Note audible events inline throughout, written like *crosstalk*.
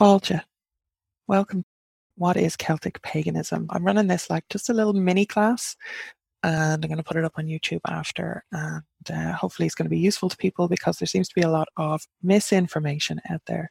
Fáilte. Welcome. What is Celtic paganism? I'm running this like just a little mini class and I'm going to put it up on YouTube after. And uh, hopefully, it's going to be useful to people because there seems to be a lot of misinformation out there.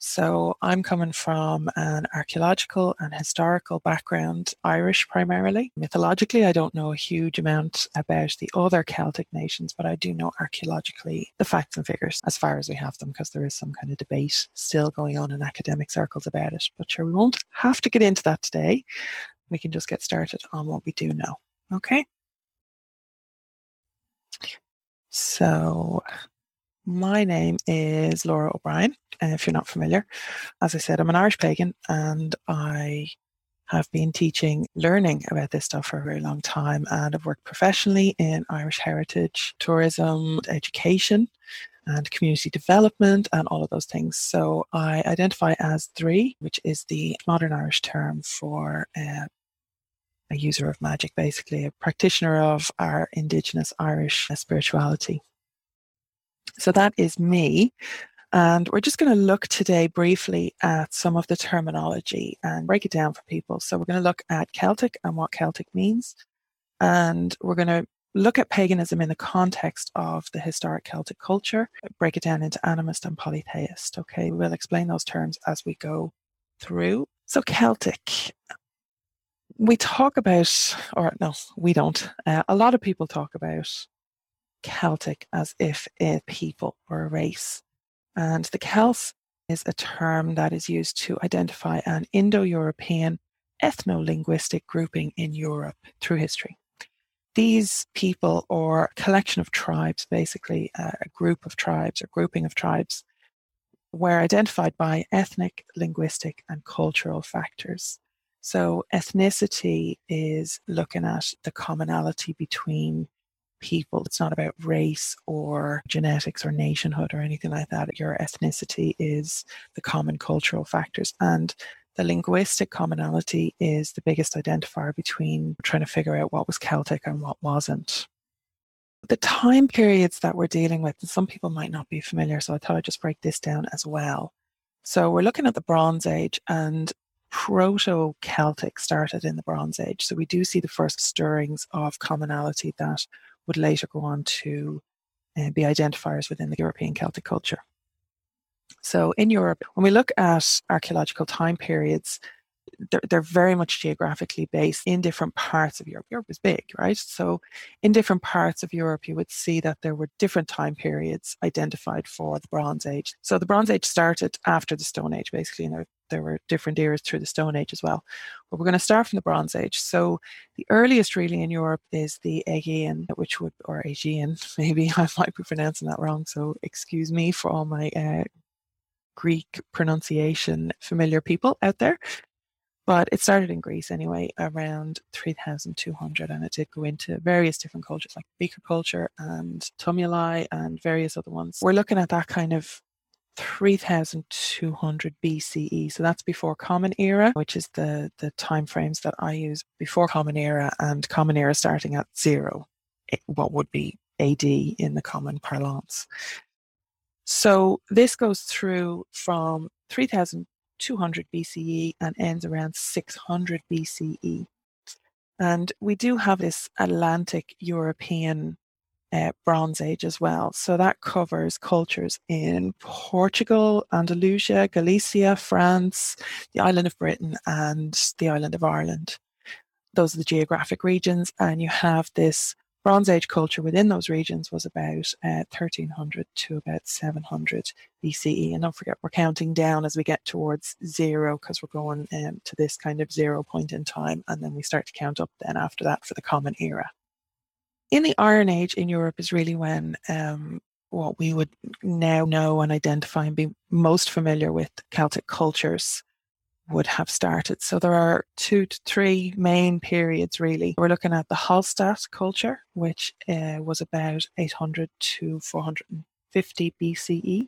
So I'm coming from an archaeological and historical background, Irish primarily. Mythologically, I don't know a huge amount about the other Celtic nations, but I do know archaeologically the facts and figures as far as we have them, because there is some kind of debate still going on in academic circles about it. But sure, we won't have to get into that today. We can just get started on what we do know. Okay? So my name is Lora O'Brien, and if you're not familiar, as I said, I'm an Irish pagan and I have been teaching, learning about this stuff for a very long time, and I've worked professionally in Irish heritage, tourism, education, and community development, and all of those things. So I identify as Draoí, which is the modern Irish term for uh, a user of magic, basically, a practitioner of our Indigenous Irish spirituality. So that is me. And we're just going to look today briefly at some of the terminology and break it down for people. So we're going to look at Celtic and what Celtic means. And we're going to look at paganism in the context of the historic Celtic culture, break it down into animist and polytheist. Okay, we'll explain those terms as we go through. So, Celtic. We talk about, or no, we don't. Uh, a lot of people talk about Celtic as if a people or a race. And the Celts is a term that is used to identify an Indo European ethno linguistic grouping in Europe through history. These people, or collection of tribes, basically a group of tribes or grouping of tribes, were identified by ethnic, linguistic, and cultural factors. So, ethnicity is looking at the commonality between people. It's not about race or genetics or nationhood or anything like that. Your ethnicity is the common cultural factors. And the linguistic commonality is the biggest identifier between trying to figure out what was Celtic and what wasn't. The time periods that we're dealing with, some people might not be familiar, so I thought I'd just break this down as well. So we're looking at the Bronze Age, and Proto Celtic started in the Bronze Age. So we do see the first stirrings of commonality that would later go on to uh, be identifiers within the European Celtic culture. So in Europe, when we look at archaeological time periods, they're, they're, very much geographically based in different parts of Europe. Europe is big, right? So, in different parts of Europe, you would see that there were different time periods identified for the Bronze Age. So, the Bronze Age started after the Stone Age, basically, and there, there were different eras through the Stone Age as well. But we're going to start from the Bronze Age. So, the earliest really in Europe is the Aegean, which would, or Aegean, *laughs* maybe I might be pronouncing that wrong. So, excuse me for all my uh, Greek pronunciation familiar people out there. But it started in Greece anyway, around 3200, and it did go into various different cultures like Beaker culture and Tumuli and various other ones. We're looking at that kind of 3200 BCE. So that's before Common Era, which is the, the time frames that I use before Common Era and Common Era starting at zero, what would be AD in the common parlance. So this goes through from 3200 BCE and ends around 600 BCE. And we do have this Atlantic European uh, Bronze Age as well. So that covers cultures in Portugal, Andalusia, Galicia, France, the island of Britain, and the island of Ireland. Those are the geographic regions. And you have this Bronze Age culture within those regions was about uh, 1300 to about 700 BCE. And don't forget, we're counting down as we get towards zero because we're going um, to this kind of zero point in time. And then we start to count up then after that for the Common Era. In the Iron Age in Europe is really when um, what we would now know and identify and be most familiar with Celtic cultures would have started. So there are two to three main periods really. We're looking at the Hallstatt culture, which uh, was about 800 to 450 BCE.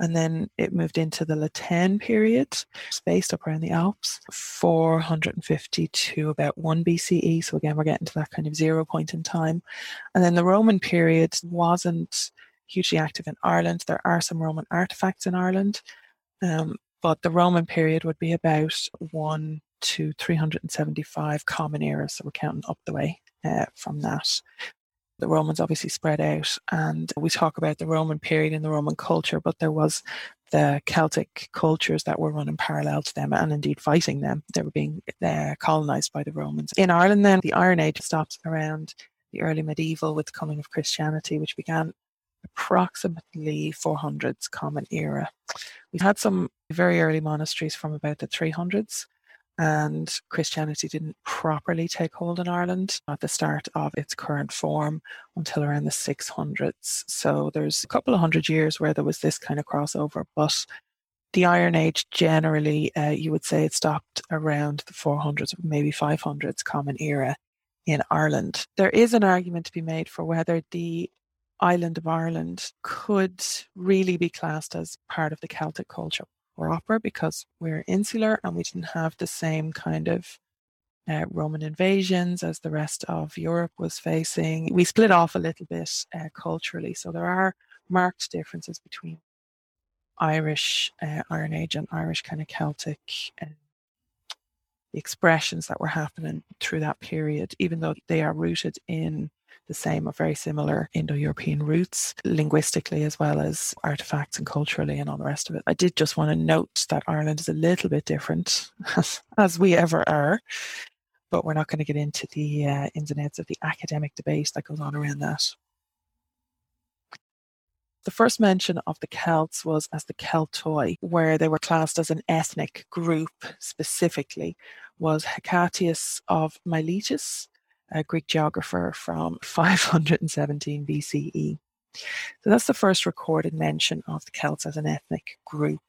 And then it moved into the La Tène period, spaced up around the Alps, 450 to about 1 BCE. So again, we're getting to that kind of zero point in time. And then the Roman period wasn't hugely active in Ireland. There are some Roman artifacts in Ireland. Um, but the Roman period would be about 1 to 375 common era. So we're counting up the way uh, from that. The Romans obviously spread out, and we talk about the Roman period in the Roman culture, but there was the Celtic cultures that were running parallel to them and indeed fighting them. They were being uh, colonized by the Romans. In Ireland, then, the Iron Age stops around the early medieval with the coming of Christianity, which began approximately 400s Common Era. We had some very early monasteries from about the 300s, and Christianity didn't properly take hold in Ireland at the start of its current form until around the 600s. So there's a couple of hundred years where there was this kind of crossover, but the Iron Age generally, uh, you would say it stopped around the 400s, maybe 500s Common Era in Ireland. There is an argument to be made for whether the island of Ireland could really be classed as part of the Celtic culture proper because we're insular and we didn't have the same kind of uh, Roman invasions as the rest of Europe was facing. We split off a little bit uh, culturally, so there are marked differences between Irish uh, Iron Age and Irish kind of Celtic um, expressions that were happening through that period, even though they are rooted in the same or very similar Indo European roots, linguistically as well as artifacts and culturally and all the rest of it. I did just want to note that Ireland is a little bit different, *laughs* as we ever are, but we're not going to get into the uh, ins and outs of the academic debate that goes on around that. The first mention of the Celts was as the Keltoi, where they were classed as an ethnic group specifically, was Hecataeus of Miletus, a Greek geographer from *laughs* 517 BCE. So that's the first recorded mention of the Celts as an ethnic group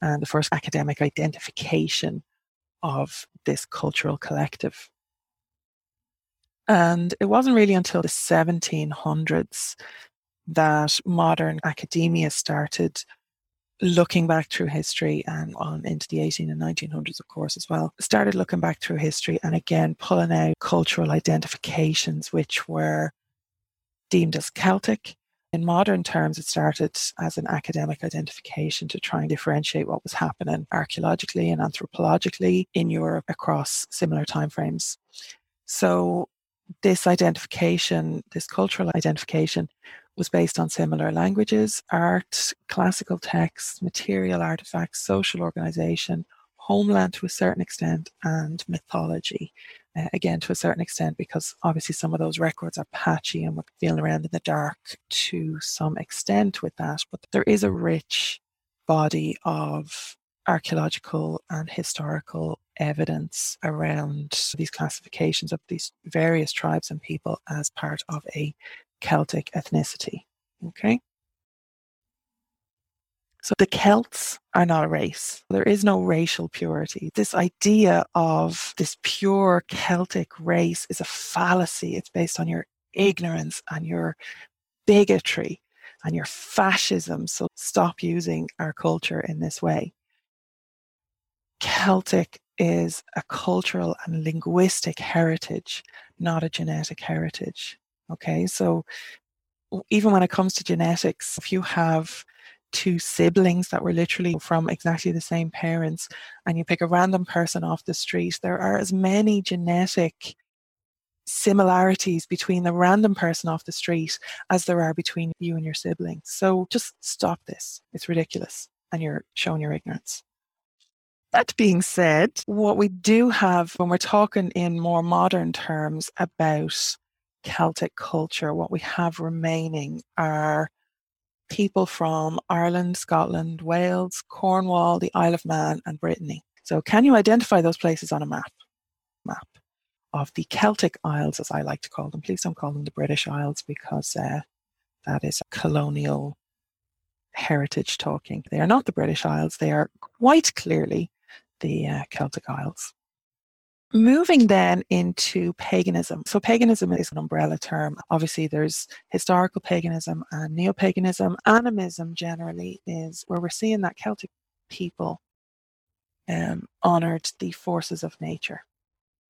and the first academic identification of this cultural collective. And it wasn't really until the 1700s that modern academia started looking back through history and on into the 18 and 1900s, of course, as well, started looking back through history and again pulling out cultural identifications which were deemed as Celtic. In modern terms, it started as an academic identification to try and differentiate what was happening archaeologically and anthropologically in Europe across similar timeframes. So, this identification, this cultural identification, was based on similar languages, art, classical texts, material artifacts, social organization, homeland to a certain extent, and mythology. Uh, again, to a certain extent, because obviously some of those records are patchy and we're feeling around in the dark to some extent with that. But there is a rich body of archaeological and historical evidence around these classifications of these various tribes and people as part of a Celtic ethnicity. Okay. So the Celts are not a race. There is no racial purity. This idea of this pure Celtic race is a fallacy. It's based on your ignorance and your bigotry and your fascism. So stop using our culture in this way. Celtic is a cultural and linguistic heritage, not a genetic heritage. Okay, so even when it comes to genetics, if you have two siblings that were literally from exactly the same parents and you pick a random person off the street, there are as many genetic similarities between the random person off the street as there are between you and your siblings. So just stop this. It's ridiculous and you're showing your ignorance. That being said, what we do have when we're talking in more modern terms about Celtic culture, what we have remaining are people from Ireland, Scotland, Wales, Cornwall, the Isle of Man, and Brittany. So, can you identify those places on a map? Map of the Celtic Isles, as I like to call them. Please don't call them the British Isles because uh, that is colonial heritage talking. They are not the British Isles. They are quite clearly the uh, Celtic Isles. Moving then into paganism. So, paganism is an umbrella term. Obviously, there's historical paganism and neo paganism. Animism generally is where we're seeing that Celtic people um, honored the forces of nature.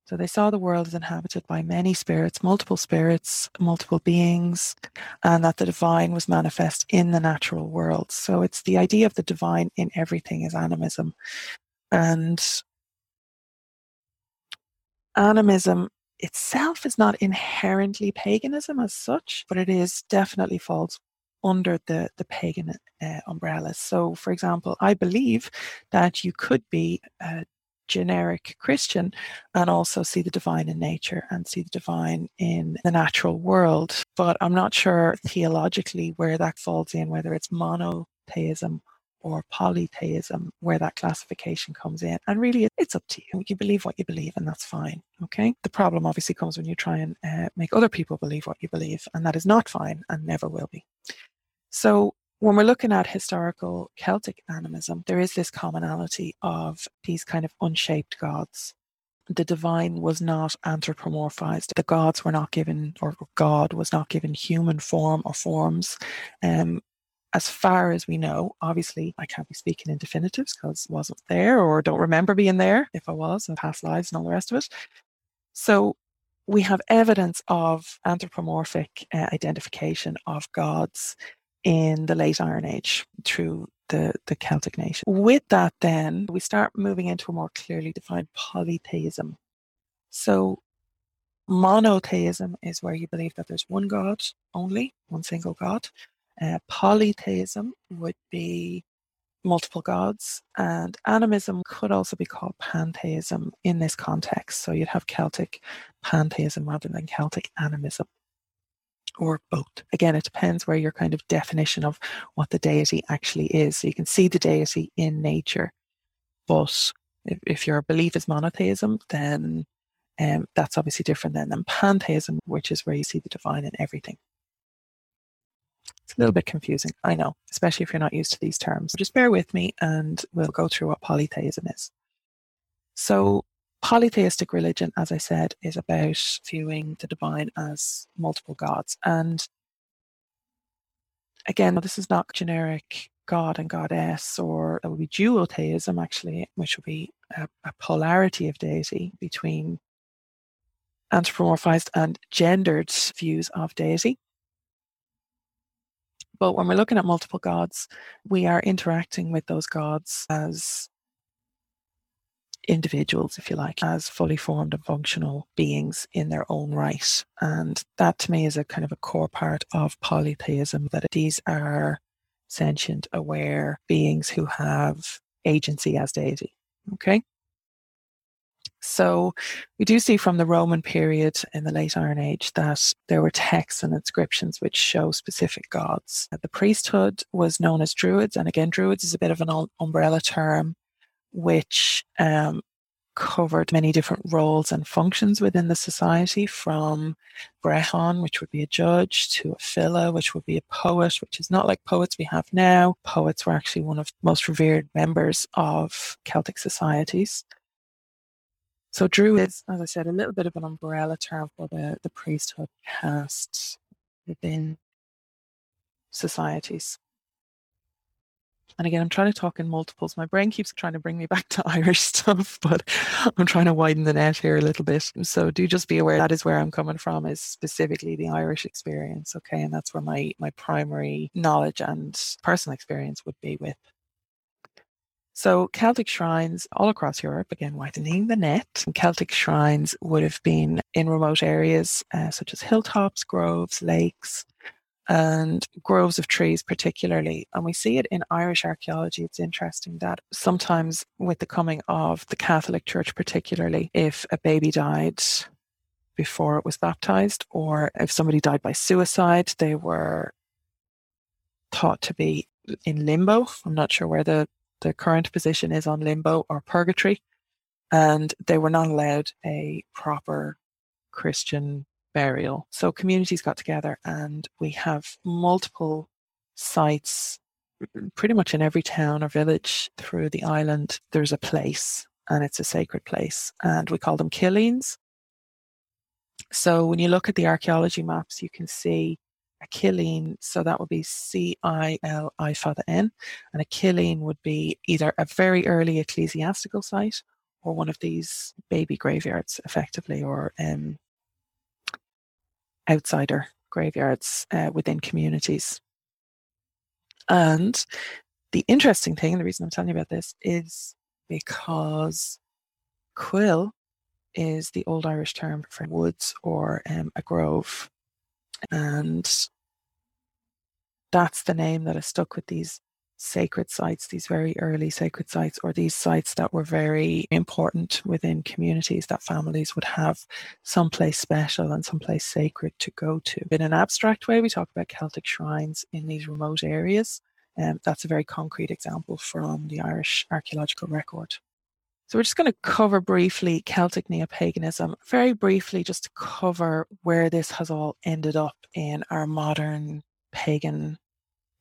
So they saw the world as inhabited by many spirits, multiple spirits, multiple beings, and that the divine was manifest in the natural world. So it's the idea of the divine in everything is animism. And animism itself is not inherently paganism as such, but it is definitely falls under the, the pagan uh, umbrella. So, for example, I believe that you could be a generic Christian and also see the divine in nature and see the divine in the natural world. But I'm not sure theologically where that falls in, whether it's monotheism or polytheism, where that classification comes in. And really, it's up to you. You believe what you believe, and that's fine. Okay. The problem obviously comes when you try and uh, make other people believe what you believe, and that is not fine and never will be. So, when we're looking at historical Celtic animism, there is this commonality of these kind of unshaped gods. The divine was not anthropomorphized. The gods were not given, or God was not given human form or forms. Um, as far as we know, obviously, I can't be speaking in definitives because wasn't there or don't remember being there if I was in past lives and all the rest of it. So we have evidence of anthropomorphic uh, identification of gods in the late Iron Age through the, the Celtic nation. With that, then, we start moving into a more clearly defined polytheism. So monotheism is where you believe that there's one God only, one single God. Uh, polytheism would be multiple gods, and animism could also be called pantheism in this context. So you'd have Celtic pantheism rather than Celtic animism, or both. Again, it depends where your kind of definition of what the deity actually is. So you can see the deity in nature, but if, if your belief is monotheism, then um, that's obviously different than, than pantheism, which is where you see the divine in everything. A little bit confusing, I know, especially if you're not used to these terms. Just bear with me and we'll go through what polytheism is. So, polytheistic religion, as I said, is about viewing the divine as multiple gods. And again, this is not generic god and goddess, or it would be duotheism, actually, which would be a, a polarity of deity between anthropomorphized and gendered views of deity. But when we're looking at multiple gods, we are interacting with those gods as individuals, if you like, as fully formed and functional beings in their own right. And that to me is a kind of a core part of polytheism that these are sentient, aware beings who have agency as deity. Okay. So we do see from the Roman period in the late Iron Age that there were texts and inscriptions which show specific gods. The priesthood was known as Druids, and again, Druids is a bit of an umbrella term which um, covered many different roles and functions within the society from Brehon, which would be a judge, to a File, which would be a poet, which is not like poets we have now. Poets were actually one of the most revered members of Celtic societies. So Druids, as I said, a little bit of an umbrella term for the, the priesthood caste within societies. And again, I'm trying to talk in multiples. My brain keeps trying to bring me back *laughs* to Irish stuff, but I'm trying to widen the net here a little bit. So do just be aware that is where I'm coming from is specifically the Irish experience. Okay. And that's where my, my primary knowledge and personal experience would be with. So Celtic shrines all across Europe, again widening the net. Celtic shrines would have been in remote areas uh, such as hilltops, groves, lakes, and groves of trees particularly. And we see it in Irish archaeology. It's interesting that sometimes with the coming of the Catholic Church particularly, if a baby died before it was baptized or if somebody died by suicide, they were thought to be in limbo. I'm not sure where the the current position is on limbo or purgatory, and they were not allowed a proper Christian burial. So communities got together, and we have multiple sites mm, pretty much in every town or village through the island. There's a place, and it's a sacred place, and we call them killeens. So when you look at the archaeology maps, you can see a killeen, so that would be C I L I for the N, and a killeen would be either a very early ecclesiastical site or one of these baby graveyards, effectively, or um, outsider graveyards uh, within communities. And the interesting thing, and the reason I'm telling you about this, is because coill is the old Irish term for woods or um, a grove. And that's the name that has stuck with these sacred sites, these very early sacred sites, or these sites that were very important within communities that families would have someplace special and someplace sacred to go to. In an abstract way, we talk about Celtic shrines in these remote areas. And um, that's a very concrete example from the Irish archaeological record. So we're just going to cover briefly Celtic neo-paganism, very briefly just to cover where this has all ended up in our modern pagan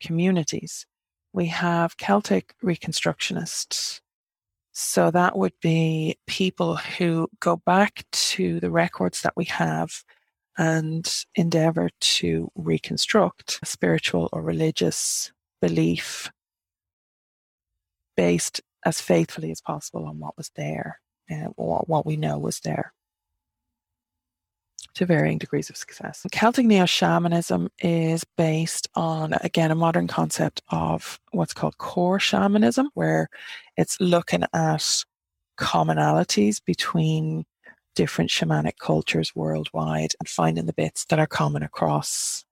communities. We have Celtic Reconstructionists. So that would be people who go back to the records that we have and endeavor to reconstruct a spiritual or religious belief based as faithfully as possible on what was there and uh, what we know was there to varying degrees of success. Celtic neo shamanism is based on, again, a modern concept of what's called core shamanism, where it's looking at commonalities between different shamanic cultures worldwide and finding the bits that are common across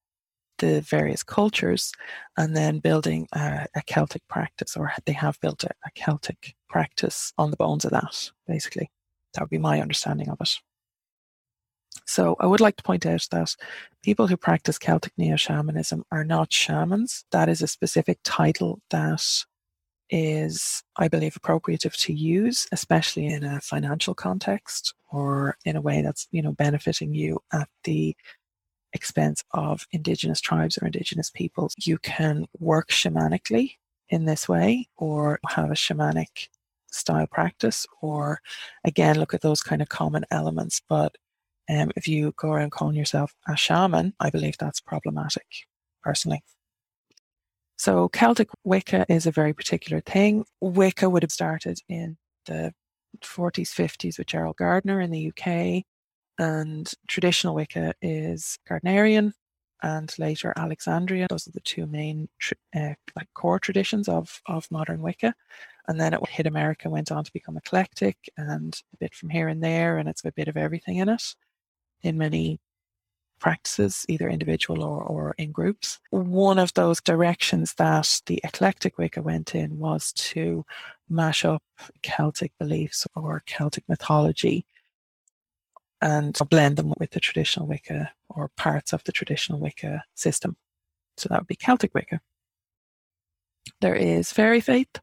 the various cultures and then building a, a Celtic practice, or they have built a, a Celtic practice on the bones of that, basically. That would be my understanding of it. So I would like to point out that people who practice Celtic neo shamanism are not shamans. That is a specific title that is, I believe, appropriate to use, especially in a financial context or in a way that's, you know, benefiting you at the expense of indigenous tribes or indigenous peoples. You can work shamanically in this way or have a shamanic style practice or again look at those kind of common elements but um, if you go around calling yourself a shaman, I believe that's problematic, personally. So Celtic Wicca is a very particular thing. Wicca would have started in the 40s, 50s with Gerald Gardner in the UK, and traditional Wicca is Gardnerian and later Alexandrian. Those are the two main uh, like core traditions of of modern Wicca. And then it hit America, went on to become eclectic and a bit from here and there, and it's a bit of everything in it in many practices, either individual or, or in groups. One of those directions that the eclectic Wicca went in was to mash up Celtic beliefs or Celtic mythology and blend them with the traditional Wicca or parts of the traditional Wicca system. So that would be Celtic Wicca. There is fairy faith,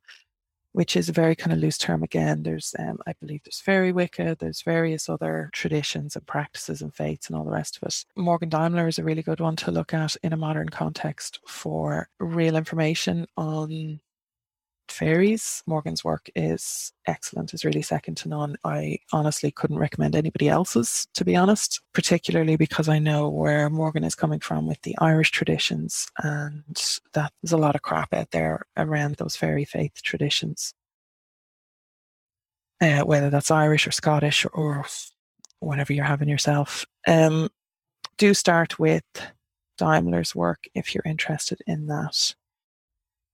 which is a very kind of loose term again. There's, um, I believe, there's fairy Wicca, there's various other traditions and practices and faiths and all the rest of it. Morgan Daimler is a really good one to look at in a modern context for real information on fairies. Morgan's work is excellent, is really second to none. I honestly couldn't recommend anybody else's, to be honest, particularly because I know where Morgan is coming from with the Irish traditions, and that there's a lot of crap out there around those fairy faith traditions. Uh, whether that's Irish or Scottish or, whatever you're having yourself. Um, do start with Daimler's work if you're interested in that.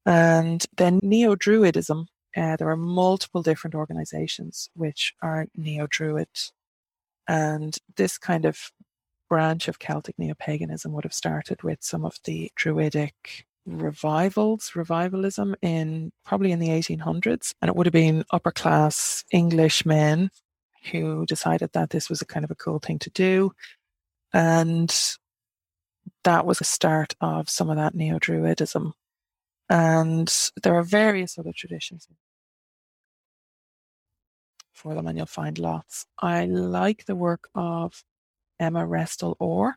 And then Neo Druidism, uh, there are multiple different organizations which are Neo Druid. And this kind of branch of Celtic neo paganism would have started with some of the Druidic revivals, revivalism in probably in the 1800s. And it would have been upper class English men who decided that this was a kind of a cool thing to do. And that was the start of some of that neo Druidism and there are various other traditions for them, and you'll find lots. I like the work of Emma Restall Orr,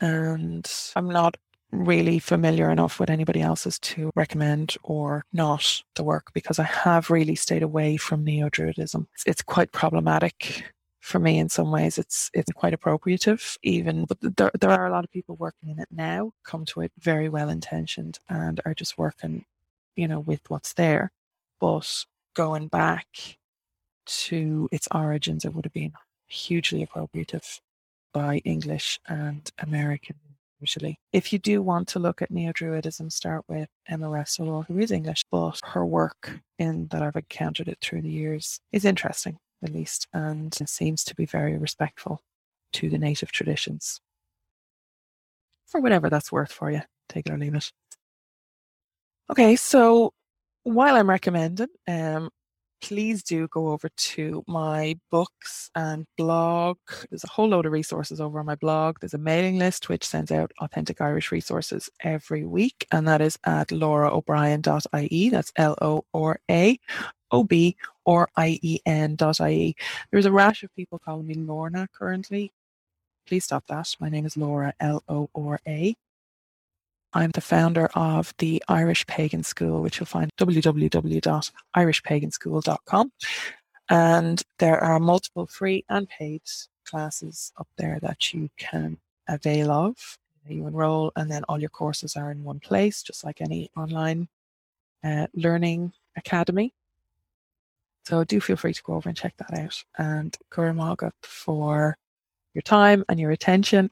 and I'm not really familiar enough with anybody else's to recommend or not the work because I have really stayed away from neo Druidism. It's, it's quite problematic for me in some ways it's it's quite appropriative even but there, there are a lot of people working in it now come to it very well intentioned and are just working you know with what's there but going back to its origins, it would have been hugely appropriative by English and American usually. If you do want to look at Neo Druidism, start with Emma Restall who is English, but her work in that I've encountered it through the years is interesting, at least, and it seems to be very respectful to the native traditions. For whatever that's worth for you, take it or leave it. Okay, so while I'm recommending, um, please do go over to my books and blog. There's a whole load of resources over on my blog. There's a mailing list which sends out authentic Irish resources every week, and that is at loraobrien.ie. That's L O R A O B or I E N dot I E. There is a rash of people calling me Lorna currently. Please stop that. My name is Lora, L O R A. I'm the founder of the Irish Pagan School, which you'll find www.irishpaganschool.com. And there are multiple free and paid classes up there that you can avail of. You enroll, and then all your courses are in one place, just like any online uh, learning academy. So do feel free to go over and check that out. And Cura for your time and your attention